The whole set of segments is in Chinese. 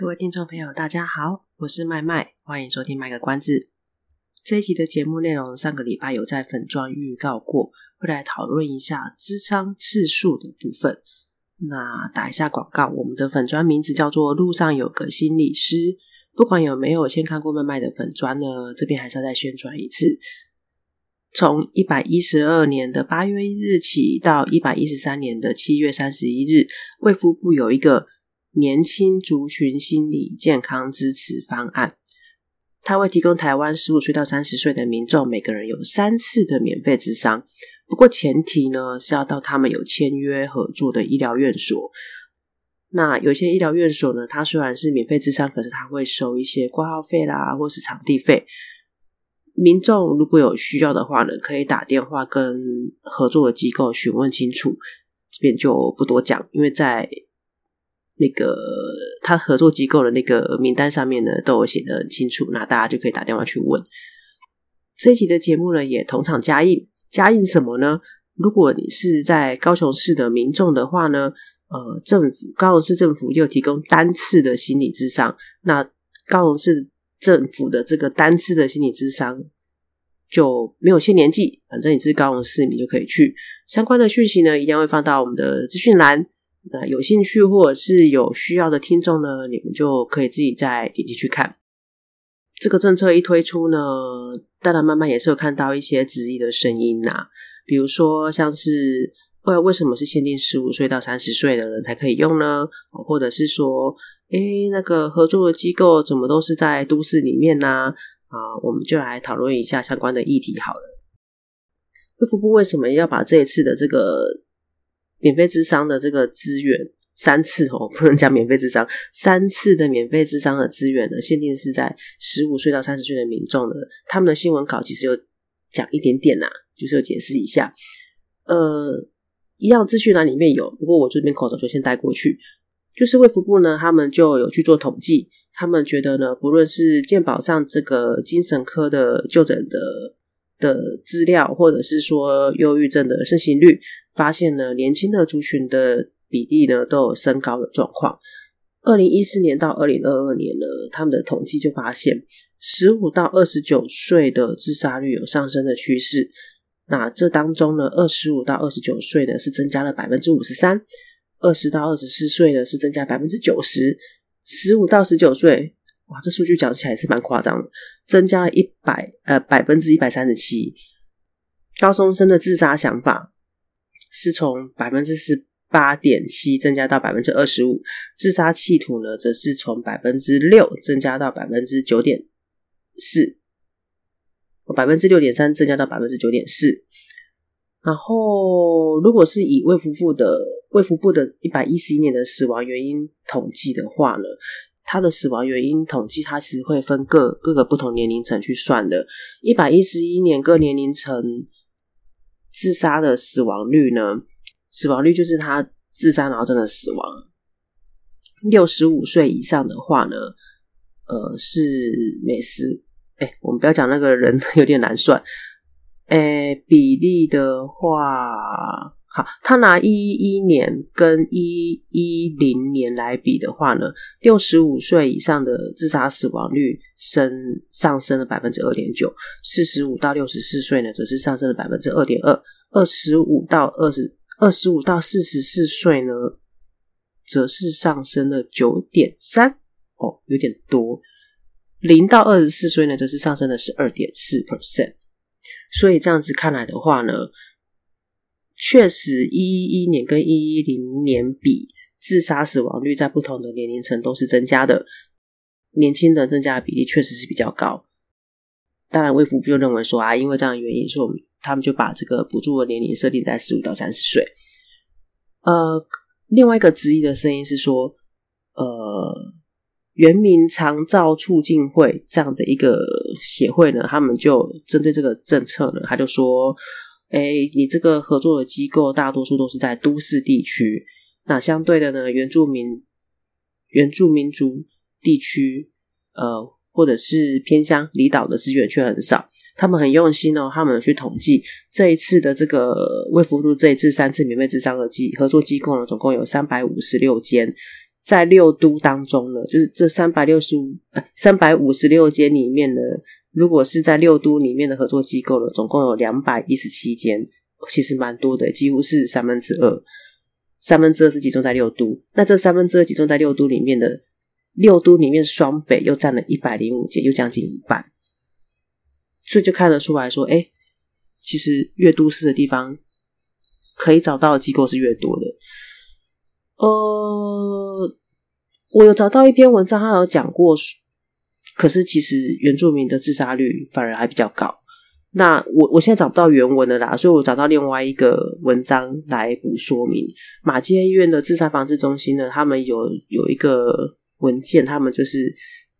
各位听众朋友，大家好，我是麦麦，欢迎收听卖个关子。这一集的节目内容，上个礼拜有在粉专预告过，会来讨论一下支撑次数的部分。那打一下广告，我们的粉砖名字叫做“路上有个心理师”。不管有没有先看过麦麦的粉砖呢，这边还是要再宣传一次。从一百一十二年的八月一日起，到一百一十三年的七月三十一日，卫福部有一个。年轻族群心理健康支持方案，它会提供台湾十五岁到三十岁的民众每个人有三次的免费咨商。不过前提呢是要到他们有签约合作的医疗院所。那有些医疗院所呢，它虽然是免费咨商，可是它会收一些挂号费啦，或是场地费。民众如果有需要的话呢，可以打电话跟合作的机构询问清楚。这边就不多讲，因为在。那个他合作机构的那个名单上面呢，都有写得很清楚，那大家就可以打电话去问。这一集的节目呢，也同场加印，加印什么呢？如果你是在高雄市的民众的话呢，呃，政府高雄市政府又提供单次的心理咨商，那高雄市政府的这个单次的心理咨商就没有限年纪，反正你是高雄市民就可以去。相关的讯息呢，一样会放到我们的资讯栏。那有兴趣或者是有需要的听众呢，你们就可以自己再点击去看。这个政策一推出呢，当然慢慢也是有看到一些质疑的声音呐、啊，比如说像是，呃，为什么是限定十五岁到三十岁的人才可以用呢？或者是说，诶，那个合作的机构怎么都是在都市里面呢？啊，我们就来讨论一下相关的议题好了。卫福部为什么要把这一次的这个？免费咨商的这个资源三次哦，不能讲免费咨商，三次的免费咨商的资源呢，限定是在十五岁到三十岁的民众的。他们的新闻稿其实有讲一点点呐、就是有解释一下。呃，一样资讯栏里面有，不过我这边口头就先带过去。就是卫福部呢，他们就有去做统计，他们觉得呢，不论是健保上这个精神科的就诊的的资料，或者是说忧郁症的盛行率。发现呢，年轻的族群的比例呢都有升高的状况。二零一四年到二零二二年呢，他们的统计就发现，十五到二十九岁的自杀率有上升的趋势。那这当中呢，二十五到二十九岁呢是增加了百分之五十三，二十到二十四岁呢是增加百分之九十，十五到十九岁，哇，这数据讲起来是蛮夸张的，增加了一百呃百分之一百三十七。高中生的自杀想法。是从百分之十八点七增加到百分之二十五，自杀企图呢，则是从百分之六增加到百分之九点四，百分之六点三增加到百分之九点四。然后，如果是以魏福部的魏福部的一百一十一年的死亡原因统计的话呢，它的死亡原因统计，它其实会分各各个不同年龄层去算的。一百一十一年各年龄层。自杀的死亡率呢？死亡率就是他自杀然后真的死亡。六十五岁以上的话呢，呃，是每十哎，我们不要讲那个人 有点难算。哎，比例的话。好，他拿一一一年跟一一零年来比的话呢，六十五岁以上的自杀死亡率升上升了百分之二点九，四十五到六十四岁呢，则是上升了百分之二点二，二十五到二十二十五到四十四岁呢，则是上升了九点三，哦，有点多，零到二十四岁呢，则是上升了十二点四 percent，所以这样子看来的话呢。确实，一一一年跟一一零年比，自杀死亡率在不同的年龄层都是增加的。年轻人增加的比例确实是比较高。当然，卫福就认为说啊，因为这样的原因，所以他们就把这个补助的年龄设定在十五到三十岁。呃，另外一个质疑的声音是说，呃，原民长照促进会这样的一个协会呢，他们就针对这个政策呢，他就说：“哎，你这个合作的机构大多数都是在都市地区，那相对的呢，原住民、原住民族地区，呃，或者是偏乡离岛的资源却很少。他们很用心哦，他们去统计这一次的这个卫福部这一次三次免费智商的机合作机构呢，总共有三百五十六间。”在六都当中呢，就是这三百六十五、三百五十六间里面呢，如果是在六都里面的合作机构呢，总共有两百一十七间，其实蛮多的，几乎是三分之二。三分之二是集中在六都，那这三分之二集中在六都里面的六都里面，双北又占了一百零五间，又将近一半，所以就看得出来说，哎，其实越都市的地方，可以找到的机构是越多的。呃，我有找到一篇文章，他有讲过，可是其实原住民的自杀率反而还比较高。那我我现在找不到原文的啦，所以我找到另外一个文章来补说明。马偕医院的自杀防治中心呢，他们有有一个文件，他们就是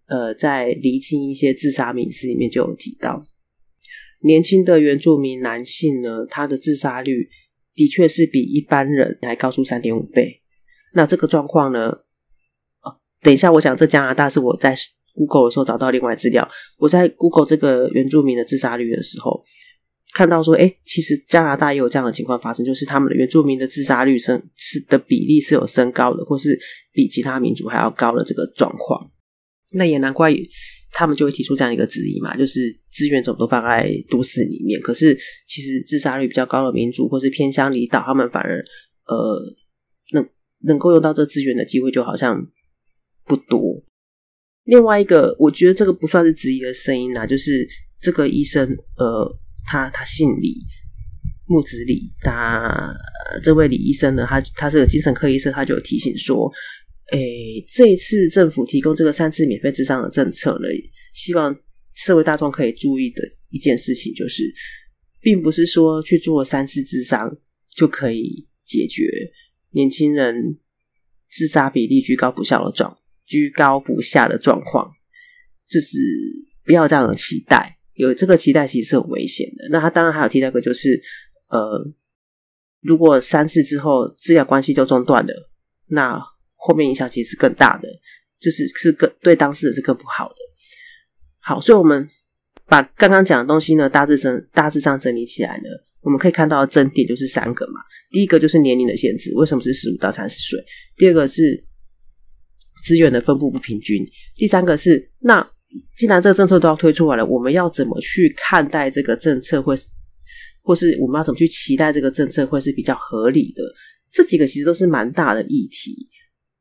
呃在厘清一些自杀迷思里面就有提到，年轻的原住民男性呢，他的自杀率的确是比一般人还高出三点五倍。那这个状况呢？哦，等一下，我想这加拿大是我在 Google 的时候找到另外资料。我在 Google 这个原住民的自杀率的时候，看到说，哎，其实加拿大也有这样的情况发生，就是他们的原住民的自杀率升是的比例是有升高的，或是比其他民族还要高的这个状况。那也难怪他们就会提出这样一个质疑嘛，就是资源怎么都放在都市里面，可是其实自杀率比较高的民族或是偏乡离岛，他们反而呃能。能够用到这资源的机会就好像不多。另外一个，我觉得这个不算是质疑的声音啦，就是这个医生，呃，他他姓李，木子李，他这位李医生呢，他他是个精神科医生，他就有提醒说，诶，这一次政府提供这个三次免费咨商的政策呢，希望社会大众可以注意的一件事情就是，并不是说去做三次咨商就可以解决。年轻人自杀比例居高不下的状，居高不下的状况，就是不要这样的期待。有这个期待其实是很危险的。那他当然还有提到个，就是呃，如果三次之后治疗关系就中断了，那后面影响其实是更大的，就是是更对当事人是更不好的。好，所以我们把刚刚讲的东西呢，大致整大致上整理起来呢，我们可以看到的争点就是三个嘛。第一个就是年龄的限制，为什么是十五到三十岁？第二个是资源的分布不平均。第三个是，那既然这个政策都要推出来了，我们要怎么去看待这个政策，或是或是我们要怎么去期待这个政策会是比较合理的？这几个其实都是蛮大的议题，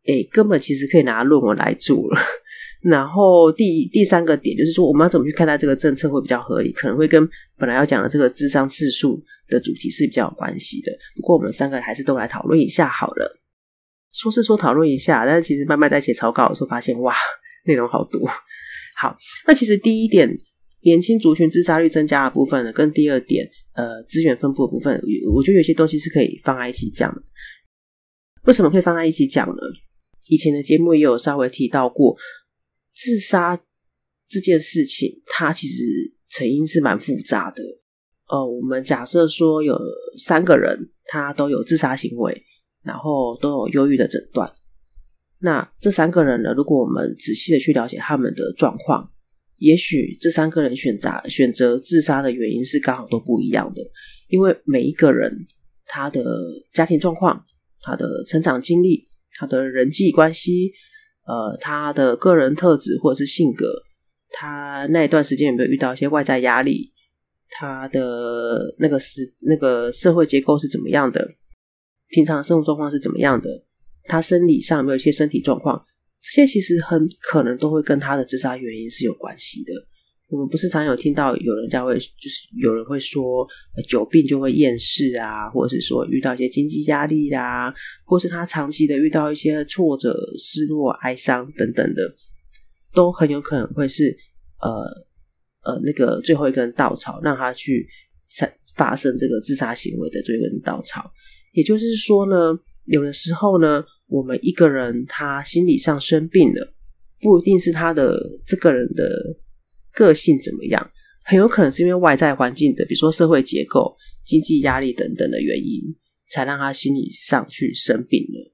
诶，根本其实可以拿论文来做了。然后第第三个点就是说，我们要怎么去看待这个政策会比较合理？可能会跟本来要讲的这个智商次数的主题是比较有关系的。不过我们三个还是都来讨论一下好了。说是说讨论一下，但是其实慢慢在写草稿的时候发现，哇，内容好多。好，那其实第一点，年轻族群自杀率增加的部分呢，跟第二点，呃，资源分布的部分，我觉得有些东西是可以放在一起讲的。为什么可以放在一起讲呢？以前的节目也有稍微提到过。自杀这件事情，它其实成因是蛮复杂的。呃，我们假设说有三个人，他都有自杀行为，然后都有忧郁的诊断。那这三个人呢，如果我们仔细的去了解他们的状况，也许这三个人选择选择自杀的原因是刚好都不一样的。因为每一个人他的家庭状况、他的成长经历、他的人际关系。呃，他的个人特质或者是性格，他那一段时间有没有遇到一些外在压力？他的那个是那个社会结构是怎么样的？平常生活状况是怎么样的？他生理上有没有一些身体状况？这些其实很可能都会跟他的自杀原因是有关系的。我们不是常有听到有人家会，就是有人会说，久病就会厌世啊，或者是说遇到一些经济压力啦，或是他长期的遇到一些挫折、失落、哀伤等等的，都很有可能会是呃呃那个最后一根稻草，让他去发生这个自杀行为的最后一根稻草。也就是说呢，有的时候呢，我们一个人他心理上生病了，不一定是他的这个人的个性怎么样，很有可能是因为外在环境的，比如说社会结构、经济压力等等的原因，才让他心理上去生病了。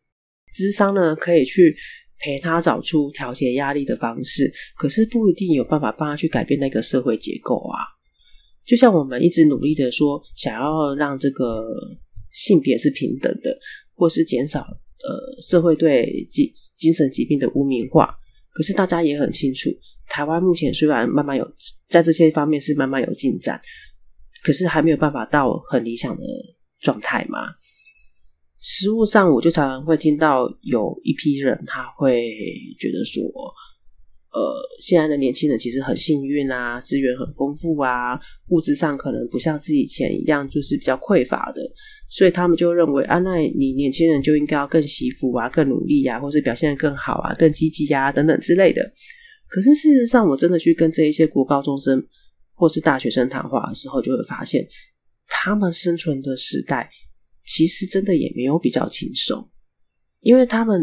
智商呢，可以去陪他找出调节压力的方式，可是不一定有办法帮他去改变那个社会结构啊。就像我们一直努力的说，想要让这个性别是平等的，或是减少呃社会对精精神疾病的污名化，可是大家也很清楚，台湾目前虽然慢慢有在这些方面是慢慢有进展，可是还没有办法到很理想的状态嘛。实务上，我就常常会听到有一批人，他会觉得说，呃，现在的年轻人其实很幸运啊，资源很丰富啊，物质上可能不像是以前一样，就是比较匮乏的，所以他们就认为啊，那你年轻人就应该要更惜福啊，更努力啊，或是表现得更好啊，更积极啊，等等之类的。可是事实上，我真的去跟这一些国高中生或是大学生谈话的时候，就会发现，他们生存的时代。其实真的也没有比较轻松，因为他们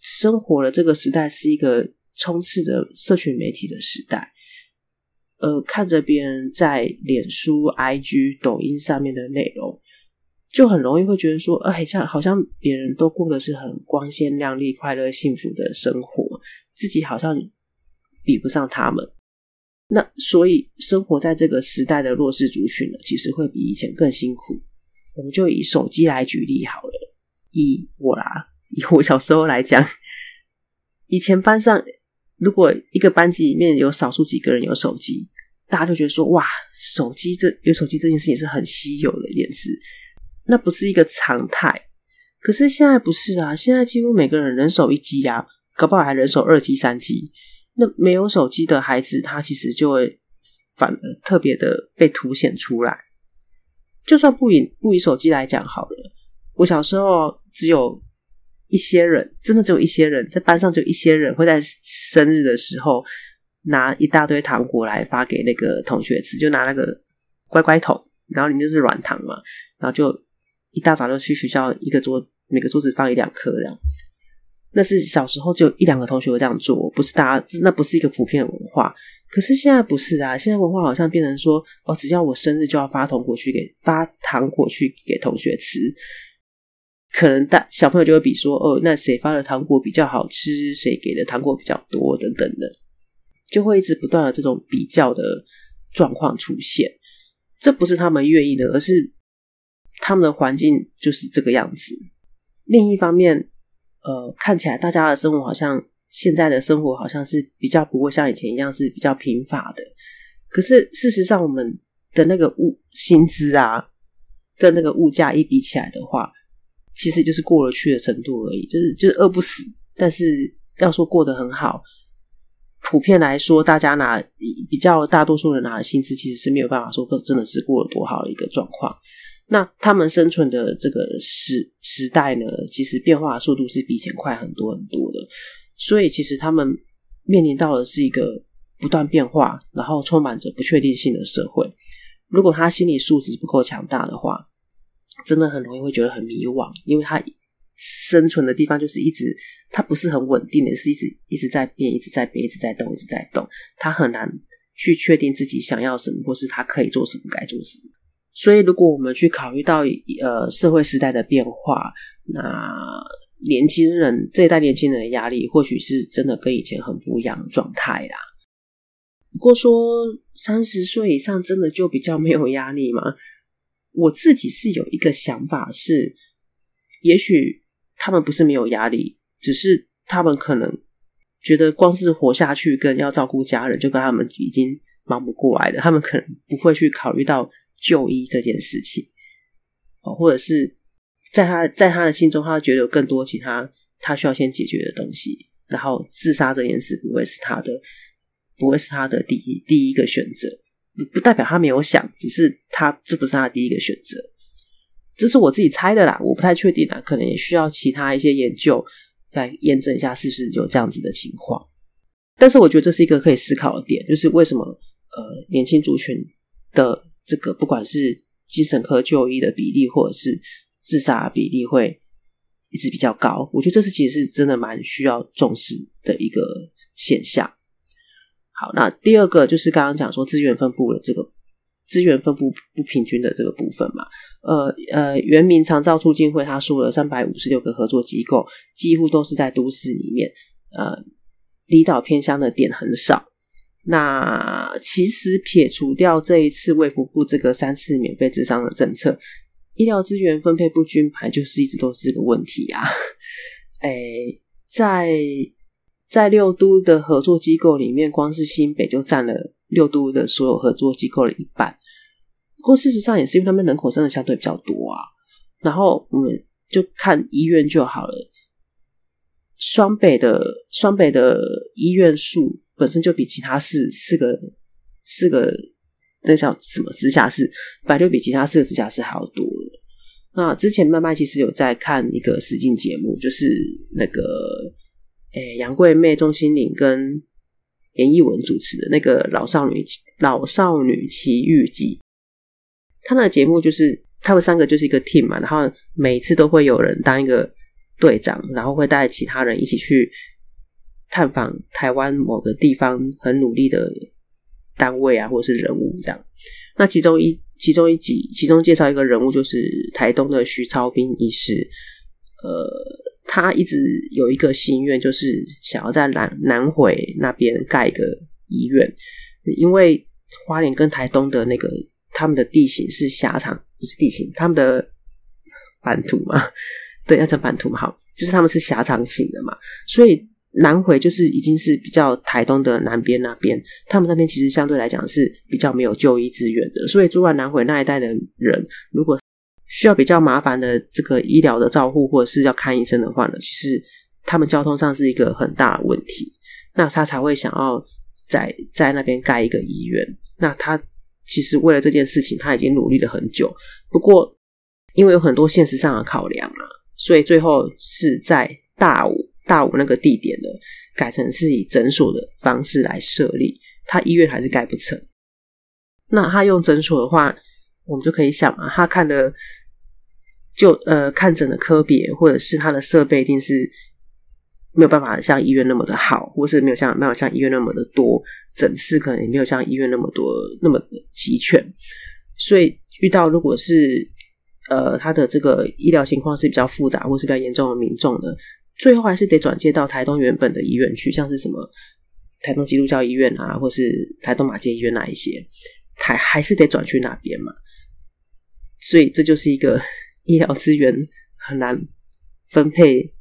生活的这个时代是一个充斥着社群媒体的时代，呃，看着别人在脸书、IG、抖音上面的内容，就很容易会觉得说，哎，像好像别人都过的是很光鲜亮丽、快乐幸福的生活，自己好像比不上他们。那所以生活在这个时代的弱势族群呢，其实会比以前更辛苦。我们就以手机来举例好了。以我啦，以我小时候来讲，以前班上如果一个班级里面有少数几个人有手机，大家就觉得说，哇，手机这有手机这件事情是很稀有的一件事，那不是一个常态。可是现在不是啊，现在几乎每个人人手一机啊，搞不好还人手二机、三机。那没有手机的孩子，他其实就会反而特别的被凸显出来。就算不以不以手机来讲好了，我小时候只有一些人，真的只有一些人在班上，只有一些人会在生日的时候拿一大堆糖果来发给那个同学吃，就拿那个乖乖桶，然后里面就是软糖嘛，然后就一大早就去学校一个桌每个桌子放一两颗这样。那是小时候只有一两个同学会这样做，不是大家，那不是一个普遍的文化。可是现在不是啊，现在文化好像变成说，哦，只要我生日就要发糖果去给发糖果去给同学吃，可能大小朋友就会比说，哦，那谁发的糖果比较好吃，谁给的糖果比较多等等的，就会一直不断的这种比较的状况出现。这不是他们愿意的，而是他们的环境就是这个样子。另一方面，呃，看起来大家的生活好像。现在的生活好像是比较不会像以前一样是比较贫乏的，可是事实上，我们的那个物薪资啊，跟那个物价一比起来的话，其实就是过得去的程度而已，就是就是饿不死。但是要说过得很好，普遍来说，大家拿比较大多数人拿的薪资，其实是没有办法说真的是过得多好的一个状况。那他们生存的这个时时代呢，其实变化速度是比以前快很多很多的。所以，其实他们面临到的是一个不断变化，然后充满着不确定性的社会。如果他心理素质不够强大的话，真的很容易会觉得很迷惘，因为他生存的地方就是一直，他不是很稳定的，是一直一直在变，一直在变，一直在动，一直在动。他很难去确定自己想要什么，或是他可以做什么，该做什么。所以，如果我们去考虑到呃社会时代的变化，那。年轻人这一代年轻人的压力，或许是真的跟以前很不一样的状态啦。不过说三十岁以上真的就比较没有压力吗？我自己是有一个想法是，也许他们不是没有压力，只是他们可能觉得光是活下去跟要照顾家人，就跟他们已经忙不过来了。他们可能不会去考虑到就医这件事情，哦，或者是。在他在他的心中，他觉得有更多其他他需要先解决的东西，然后自杀这件事不会是他的，不会是他的第一第一个选择，不代表他没有想，只是他这不是他第一个选择，这是我自己猜的啦，我不太确定啦，可能也需要其他一些研究来验证一下是不是有这样子的情况。但是我觉得这是一个可以思考的点，就是为什么呃年轻族群的这个不管是精神科就医的比例，或者是自杀比例会一直比较高。我觉得这是其实是真的蛮需要重视的一个现象。好，那第二个就是刚刚讲说资源分布的这个资源分布不平均的这个部分嘛。呃呃，原民长照促进会他说了三百五十六个合作机构，几乎都是在都市里面，呃，离岛偏乡的点很少。那其实撇除掉这一次卫福部这个三次免费咨商的政策，医疗资源分配不均，还就是一直都是个问题啊。哎，在在六都的合作机构里面，光是新北就占了六都的所有合作机构的一半。不过事实上也是因为他们人口真的相对比较多啊。然后我们就看医院就好了，双北的双北的医院数。本身就比其他市四个四个那叫什么直辖市，本来就比其他四个直辖市还要多了。那之前麦麦其实有在看一个实境节目，就是那个诶杨贵妹、钟欣凌跟严艺文主持的那个老少女老少女奇遇记。他那个节目就是他们三个就是一个 team 嘛，然后每次都会有人当一个队长，然后会带其他人一起去。探访台湾某个地方很努力的单位啊，或者是人物这样。那其中一其中一集，其中介绍一个人物，就是台东的徐超斌医师。呃，他一直有一个心愿，就是想要在南南回那边盖一个医院，因为花莲跟台东的那个他们的地形是狭长，不是地形，他们的版图嘛，对，要讲版图嘛，好，就是他们是狭长型的嘛，所以。南回就是已经是比较台东的南边那边，他们那边其实相对来讲是比较没有就医资源的，所以住在南回那一带的人，如果需要比较麻烦的这个医疗的照护或者是要看医生的话呢，其实他们交通上是一个很大的问题，那他才会想要在在那边盖一个医院。那他其实为了这件事情，他已经努力了很久，不过因为有很多现实上的考量啊，所以最后是在大武。大武那个地点的改成是以诊所的方式来设立，他医院还是盖不成。那他用诊所的话，我们就可以想嘛，他看的就呃看诊的科别或者是他的设备，一定是没有办法像医院那么的好，或是没有像没有像医院那么的多，诊室可能也没有像医院那么多那么的齐全。所以遇到如果是呃他的这个医疗情况是比较复杂或是比较严重的民众呢，最后还是得转接到台东原本的医院去，像是什么台东基督教医院啊，或是台东马偕医院那一些，还还是得转去那边嘛。所以这就是一个 医疗资源很难分配，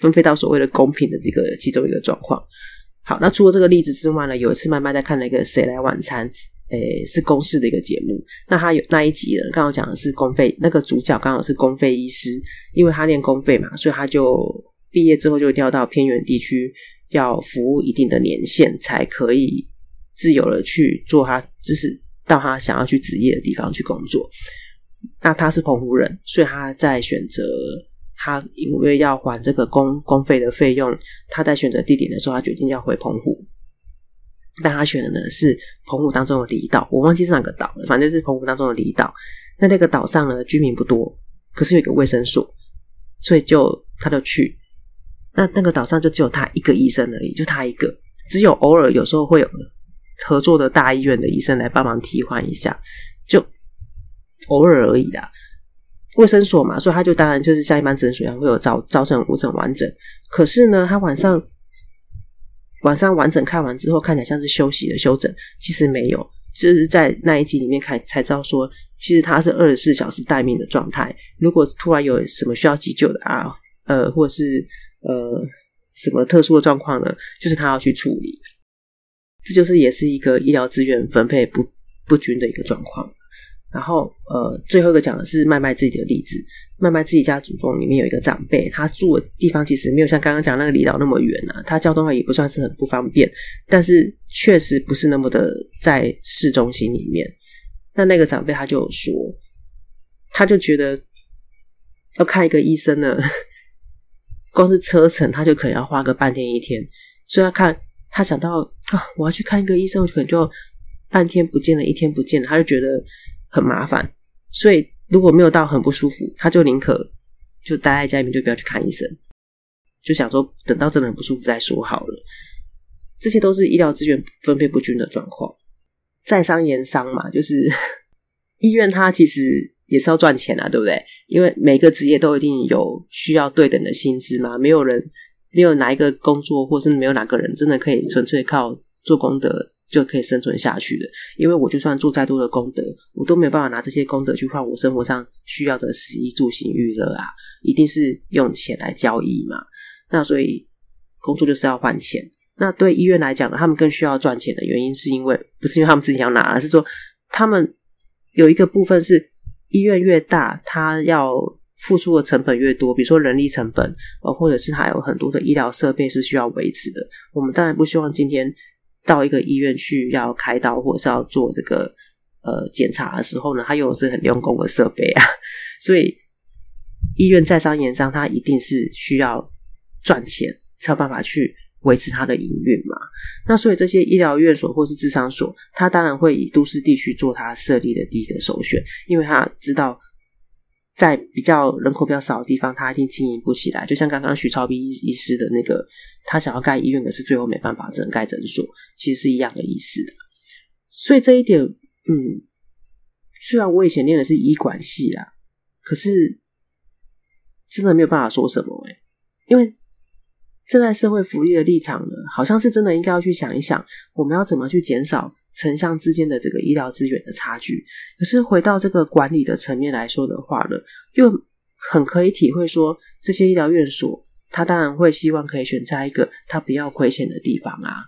分配到所谓的公平的这个其中一个状况。好，那除了这个例子之外呢，有一次麦麦在看那个《谁来晚餐》。诶，是公视的一个节目。那他有那一集呢，刚好讲的是公费，那个主角刚好是公费医师，因为他念公费嘛，所以他就毕业之后就调到偏远地区，要服务一定的年限，才可以自由的去做他，就是到他想要去职业的地方去工作。那他是澎湖人，所以他在选择他因为要还这个公公费的费用，他在选择地点的时候，他决定要回澎湖。但他选的呢是澎湖当中的离岛，我忘记是哪个岛了，反正是澎湖当中的离岛。那那个岛上呢，居民不多，可是有一个卫生所，所以就他就去。那那个岛上就只有他一个医生而已，就他一个，只有偶尔有时候会有合作的大医院的医生来帮忙替换一下，就偶尔而已啦。卫生所嘛，所以他就当然就是像一般诊所一样会有早早诊、午诊、晚诊。可是呢，他晚上。晚上完整看完之后，看起来像是休息的休整，其实没有，就是在那一集里面看才知道说，其实他是二十四小时待命的状态。如果突然有什么需要急救的啊，呃，或者是呃什么特殊的状况呢，就是他要去处理。这就是也是一个医疗资源分配不不均的一个状况。然后呃，最后一个讲的是麦麦自己的例子。麦麦自己家祖宗里面有一个长辈，他住的地方其实没有像刚刚讲那个离岛那么远啊，他交通也不算是很不方便，但是确实不是那么的在市中心里面。那那个长辈他就说，他就觉得要看一个医生呢，光是车程他就可能要花个半天一天，所以他看他想到啊，我要去看一个医生，我可能就半天不见了，一天不见了，他就觉得很麻烦，所以。如果没有到很不舒服，他就宁可就待在家里面，就不要去看医生，就想说等到真的很不舒服再说好了。这些都是医疗资源分配不均的状况，在商言商嘛，就是 医院它其实也是要赚钱啊，对不对？因为每个职业都一定有需要对等的薪资嘛，没有人没有哪一个工作，或是没有哪个人真的可以纯粹靠做功德就可以生存下去的。因为我就算做再多的功德，我都没有办法拿这些功德去换我生活上需要的食衣住行娱乐啊，一定是用钱来交易嘛。那所以工作就是要换钱。那对医院来讲呢，他们更需要赚钱的原因，是因为不是因为他们自己要拿，而是说他们有一个部分是医院越大，他要付出的成本越多，比如说人力成本，呃，或者是还有很多的医疗设备是需要维持的。我们当然不希望今天到一个医院去要开刀，或者是要做这个呃检查的时候呢，他用的是很用功的设备啊。所以医院在商言商，他一定是需要赚钱，才有办法去。维持它的营运嘛，那所以这些医疗院所或是咨商所，他当然会以都市地区做他设立的第一个首选，因为他知道在比较人口比较少的地方，他一定经营不起来。就像刚刚许超斌医师的那个，他想要盖医院，可是最后没办法，只能盖诊所，其实是一样的意思。所以这一点，嗯，虽然我以前念的是医管系啦，可是真的没有办法说什么诶、欸，因为。站在社会福利的立场呢，好像是真的应该要去想一想，我们要怎么去减少城乡之间的这个医疗资源的差距。可是回到这个管理的层面来说的话呢，又很可以体会说，这些医疗院所，他当然会希望可以选在一个他不要亏钱的地方啊。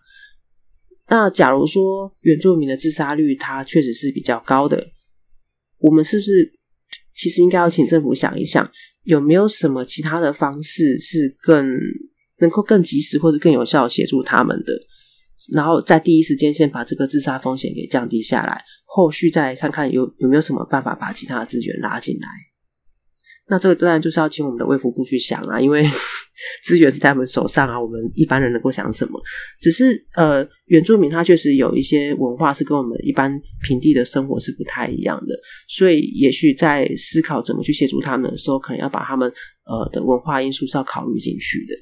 那假如说原住民的自杀率，它确实是比较高的，我们是不是其实应该要请政府想一想，有没有什么其他的方式是更能够更及时或者更有效协助他们的，然后在第一时间先把这个自杀风险给降低下来，后续再看看有有没有什么办法把其他的资源拉进来。那这个当然就是要请我们的卫福部去想啊，因为 资源是在我们手上啊，我们一般人能够想什么？只是呃，原住民他确实有一些文化是跟我们一般平地的生活是不太一样的，所以也许在思考怎么去协助他们的时候，可能要把他们呃的文化因素是要考虑进去的。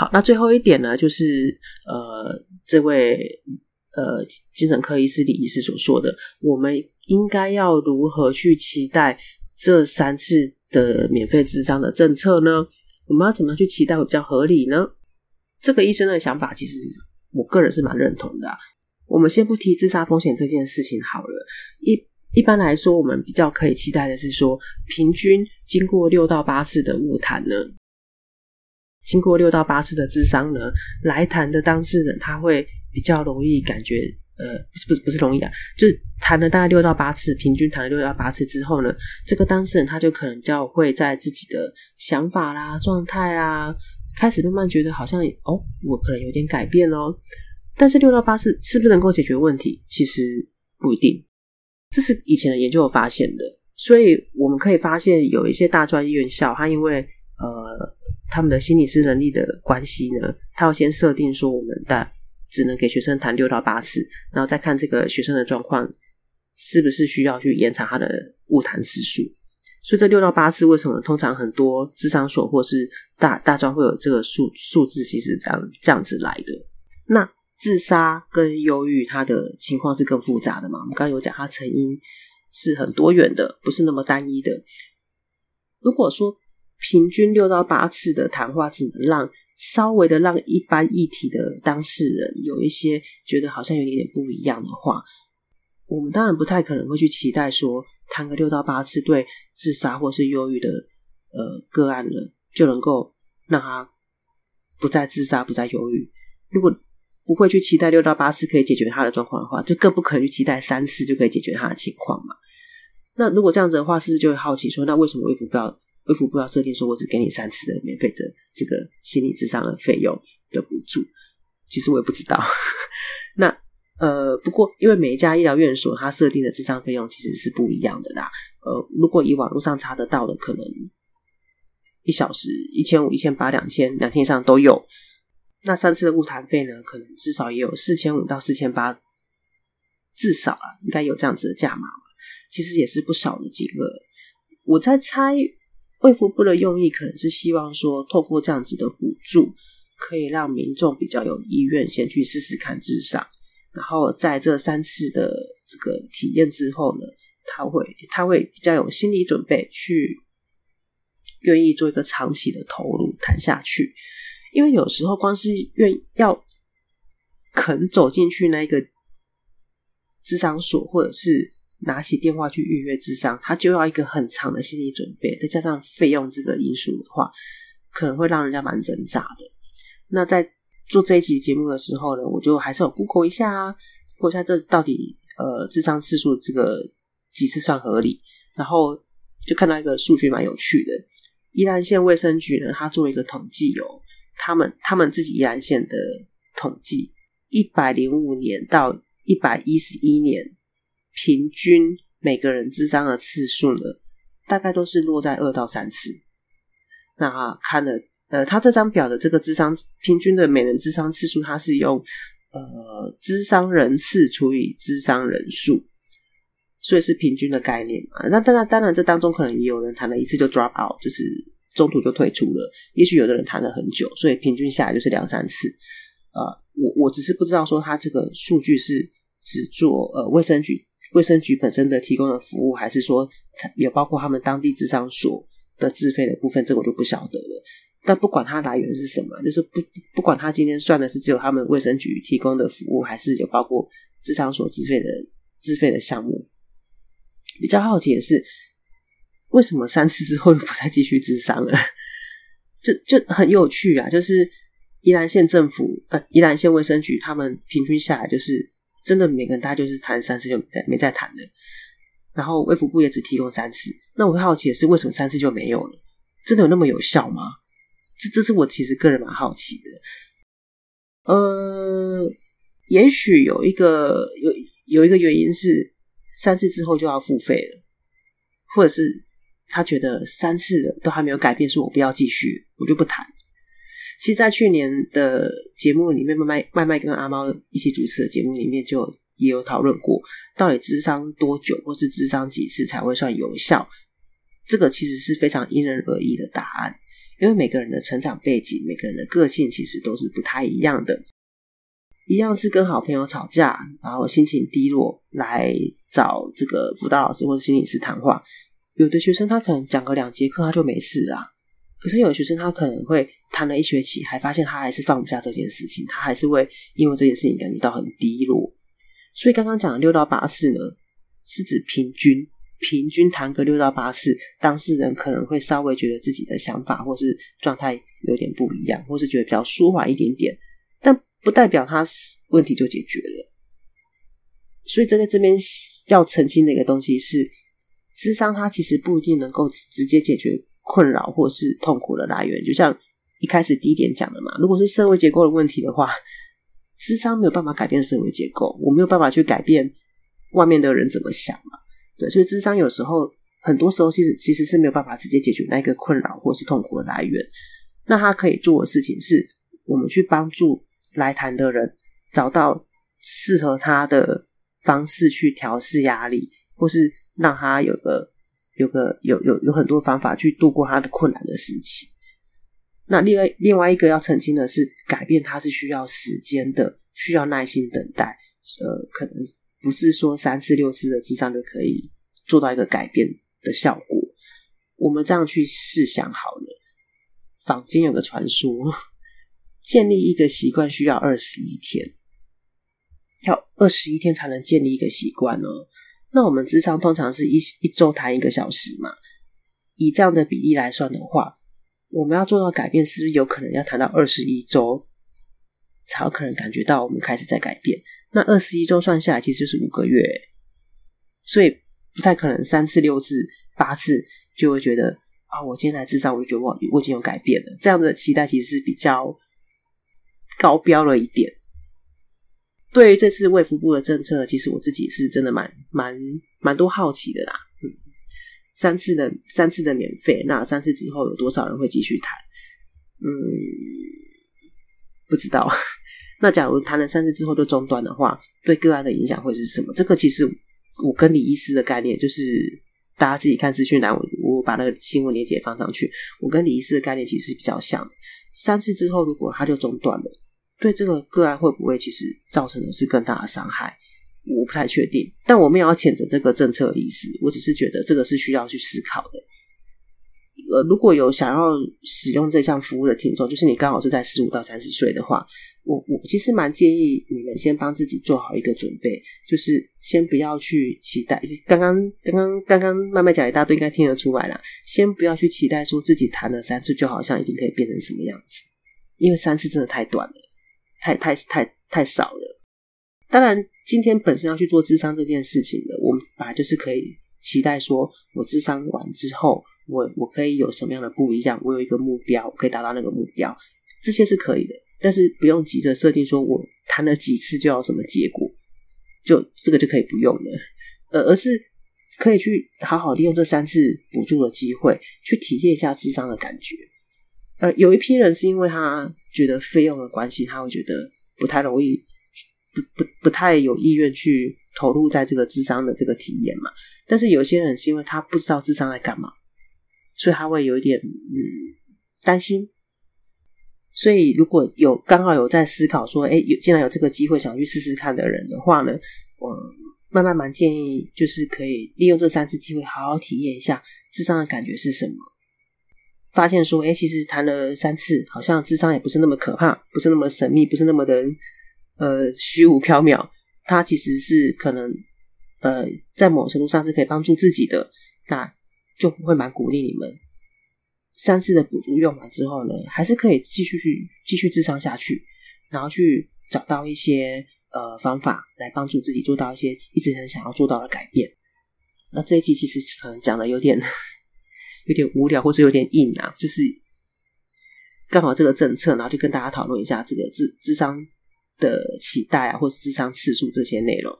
好，那最后一点呢，就是呃，这位呃精神科医师李医师所说的，我们应该要如何去期待这三次的免费咨商的政策呢？我们要怎么去期待会比较合理呢？这个医生的想法，其实我个人是蛮认同的。我们先不提自杀风险这件事情好了，一一般来说，我们比较可以期待的是说，平均经过六到八次的误谈呢。经过六到八次的咨商呢，来谈的当事人他会比较容易感觉，呃，不是不是不是容易啊，就是谈了大概六到八次，平均谈了六到八次之后呢，这个当事人他就可能比较会在自己的想法啦、状态啦，开始慢慢觉得好像哦，我可能有点改变哦。但是六到八次是不是能够解决问题？其实不一定，这是以前的研究发现的。所以我们可以发现，有一些大专院校，它因为呃。他们的心理师能力的关系呢，他要先设定说，我们的只能给学生谈六到八次，然后再看这个学生的状况是不是需要去延长他的误谈次数。所以这六到八次为什么通常很多咨商所或是大大专会有这个数数字，其实这样这样子来的。那自杀跟忧郁，它的情况是更复杂的嘛？我们刚刚有讲，它成因是很多元的，不是那么单一的。如果说平均六到八次的谈话，只能让稍微的让一般议题的当事人有一些觉得好像有一点点不一样的话，我们当然不太可能会去期待说谈个六到八次对自杀或是忧郁的呃个案了，就能够让他不再自杀、不再忧郁。如果不会去期待六到八次可以解决他的状况的话，就更不可能去期待三次就可以解决他的情况嘛。那如果这样子的话，是不是就会好奇说，那为什么卫福不要？卫福部要设定说，我只给你三次的免费的这个心理智商的费用的补助，其实我也不知道。那呃，不过因为每一家医疗院所它设定的智商费用其实是不一样的啦。呃，如果以网络上查得到的，可能一小时一千五、一千八、两千、两千以上都有。那三次的误谈费呢，可能至少也有四千五到四千八，至少啊，应该有这样子的价码。其实也是不少的金额。我在猜。卫福部的用意可能是希望说，透过这样子的补助，可以让民众比较有意愿先去试试看咨商，然后在这三次的这个体验之后呢，他会他会比较有心理准备去愿意做一个长期的投入谈下去，因为有时候光是愿要肯走进去那个咨商所，或者是。拿起电话去预约智商，他就要一个很长的心理准备，再加上费用这个因素的话，可能会让人家蛮挣扎的。那在做这一期节目的时候呢，我就还是有 Google 一下啊，Google 一下这到底呃智商次数这个几次算合理，然后就看到一个数据蛮有趣的，宜兰县卫生局呢，他做了一个统计哦，他们他们自己宜兰县的统计，一百零五年到一百一十一年。平均每个人智商的次数呢，大概都是落在二到三次。那看了，呃，他这张表的这个智商平均的每人智商次数，它是用呃智商人次除以智商人数，所以是平均的概念嘛。那当然，当然这当中可能也有人谈了一次就 drop out，就是中途就退出了。也许有的人谈了很久，所以平均下来就是两三次。呃，我我只是不知道说他这个数据是只做呃卫生局。卫生局本身的提供的服务，还是说也包括他们当地咨商所的自费的部分，这我就不晓得了。但不管它来源是什么，就是不不管他今天算的是只有他们卫生局提供的服务，还是有包括咨商所自费的自费的项目。比较好奇的是，为什么三次之后又不再继续咨商了？就就很有趣啊！就是宜兰县政府呃，宜兰县卫生局他们平均下来就是。真的每个人大家就是谈三次就没再没再谈了，然后卫福部也只提供三次。那我会好奇的是，为什么三次就没有了？真的有那么有效吗？这这是我其实个人蛮好奇的。呃，也许有一个有有一个原因是三次之后就要付费了，或者是他觉得三次了都还没有改变，说我不要继续，我就不谈。其实，在去年的节目里面，麦麦麦麦跟阿猫一起主持的节目里面，就也有讨论过，到底智商多久，或是智商几次才会算有效？这个其实是非常因人而异的答案，因为每个人的成长背景、每个人的个性，其实都是不太一样的。一样是跟好朋友吵架，然后心情低落，来找这个辅导老师或者心理师谈话。有的学生他可能讲个两节课，他就没事啦。可是有学生他可能会谈了一学期，还发现他还是放不下这件事情，他还是会因为这件事情感觉到很低落。所以刚刚讲的六到八次呢，是指平均，平均谈个六到八次，当事人可能会稍微觉得自己的想法或是状态有点不一样，或是觉得比较舒缓一点点，但不代表他问题就解决了。所以站在这边要澄清的一个东西是，智商它其实不一定能够直接解决。困扰或是痛苦的来源，就像一开始第一点讲的嘛。如果是社会结构的问题的话，智商没有办法改变社会结构，我没有办法去改变外面的人怎么想嘛。对，所以智商有时候，很多时候其实其实是没有办法直接解决那个困扰或是痛苦的来源。那他可以做的事情是，我们去帮助来谈的人找到适合他的方式去调试压力，或是让他有个。有个有有有很多方法去度过他的困难的时期。那另外另外一个要澄清的是，改变它是需要时间的，需要耐心等待。呃，可能不是说三次六次的咨商就可以做到一个改变的效果。我们这样去试想好了，坊间有个传说，建立一个习惯需要二十一天，要二十一天才能建立一个习惯哦。那我们咨商通常是一一周谈一个小时嘛，以这样的比例来算的话，我们要做到改变，是不是有可能要谈到二十一周，才有可能感觉到我们开始在改变？那二十一周算下来，其实就是五个月，所以不太可能三次、六次、八次就会觉得啊，我今天来咨商，我就觉得我我已经有改变了。这样子的期待其实是比较高标了一点。对于这次卫福部的政策，其实我自己是真的蛮蛮蛮多好奇的啦。嗯，三次的三次的免费，那三次之后有多少人会继续谈？嗯，不知道。那假如谈了三次之后就中断的话，对个案的影响会是什么？这个其实我跟李医师的概念就是，大家自己看资讯栏，我我把那个新闻链接放上去。我跟李医师的概念其实是比较像的。三次之后，如果他就中断了，对这个个案会不会其实造成的是更大的伤害？我不太确定。但我们也要谴责这个政策的意思，我只是觉得这个是需要去思考的。呃，如果有想要使用这项服务的听众，就是你刚好是在十五到三十岁的话，我我其实蛮建议你们先帮自己做好一个准备，就是先不要去期待。刚刚刚刚刚刚慢慢讲一大堆，应该听得出来了。先不要去期待说自己谈了三次就好像一定可以变成什么样子，因为三次真的太短了，太太太太少了。当然，今天本身要去做智商这件事情的，我们本来就是可以期待说，我智商完之后。我我可以有什么样的不一样？我有一个目标，我可以达到那个目标，这些是可以的。但是不用急着设定说，我谈了几次就要什么结果，就这个就可以不用了。呃，而是可以去好好利用这三次补助的机会，去体验一下智商的感觉。呃，有一批人是因为他觉得费用的关系，他会觉得不太容易，不不不太有意愿去投入在这个智商的这个体验嘛。但是有些人是因为他不知道智商在干嘛。所以他会有一点嗯担心，所以如果有刚好有在思考说，哎，有既然有这个机会想去试试看的人的话呢，我慢慢蛮建议就是可以利用这三次机会好好体验一下智商的感觉是什么。发现说，哎，其实谈了三次，好像智商也不是那么可怕，不是那么神秘，不是那么的呃虚无缥缈，它其实是可能呃在某程度上是可以帮助自己的。那就不会蛮鼓励你们，三次的补助用完之后呢，还是可以继续去继续智商下去，然后去找到一些呃方法来帮助自己做到一些一直很想要做到的改变。那这一期其实可能讲的有点有点无聊，或是有点硬啊，就是刚好这个政策，然后就跟大家讨论一下这个智智商的期待啊，或是智商次数这些内容。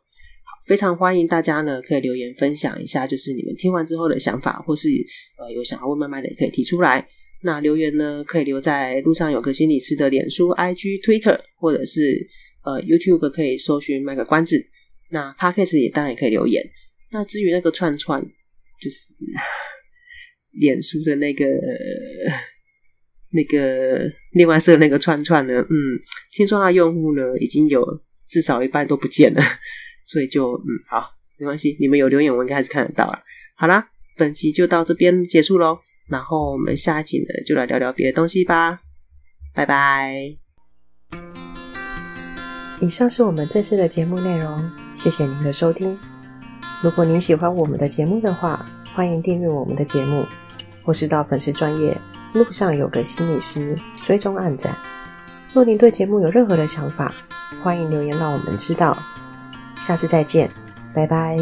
非常欢迎大家呢，可以留言分享一下，就是你们听完之后的想法，或是呃有想要问麦麦的，也可以提出来。那留言呢，可以留在路上有个心理师的脸书、IG、Twitter，或者是呃 YouTube 可以搜寻麦个关子。那 Podcast 也当然也可以留言。那至于那个串串，就是脸书的那个那个另外设那个串串呢，嗯，听说他用户呢已经有至少一半都不见了。所以就嗯好，没关系，你们有留言我应该还是看得到了。好啦，本期就到这边结束喽，然后我们下一集呢就来聊聊别的东西吧，拜拜。以上是我们这次的节目内容，谢谢您的收听。如果您喜欢我们的节目的话，欢迎订阅我们的节目，或是到粉丝专业路上有个心理师追踪暗战。若您对节目有任何的想法，欢迎留言让我们知道。下次再见，拜拜。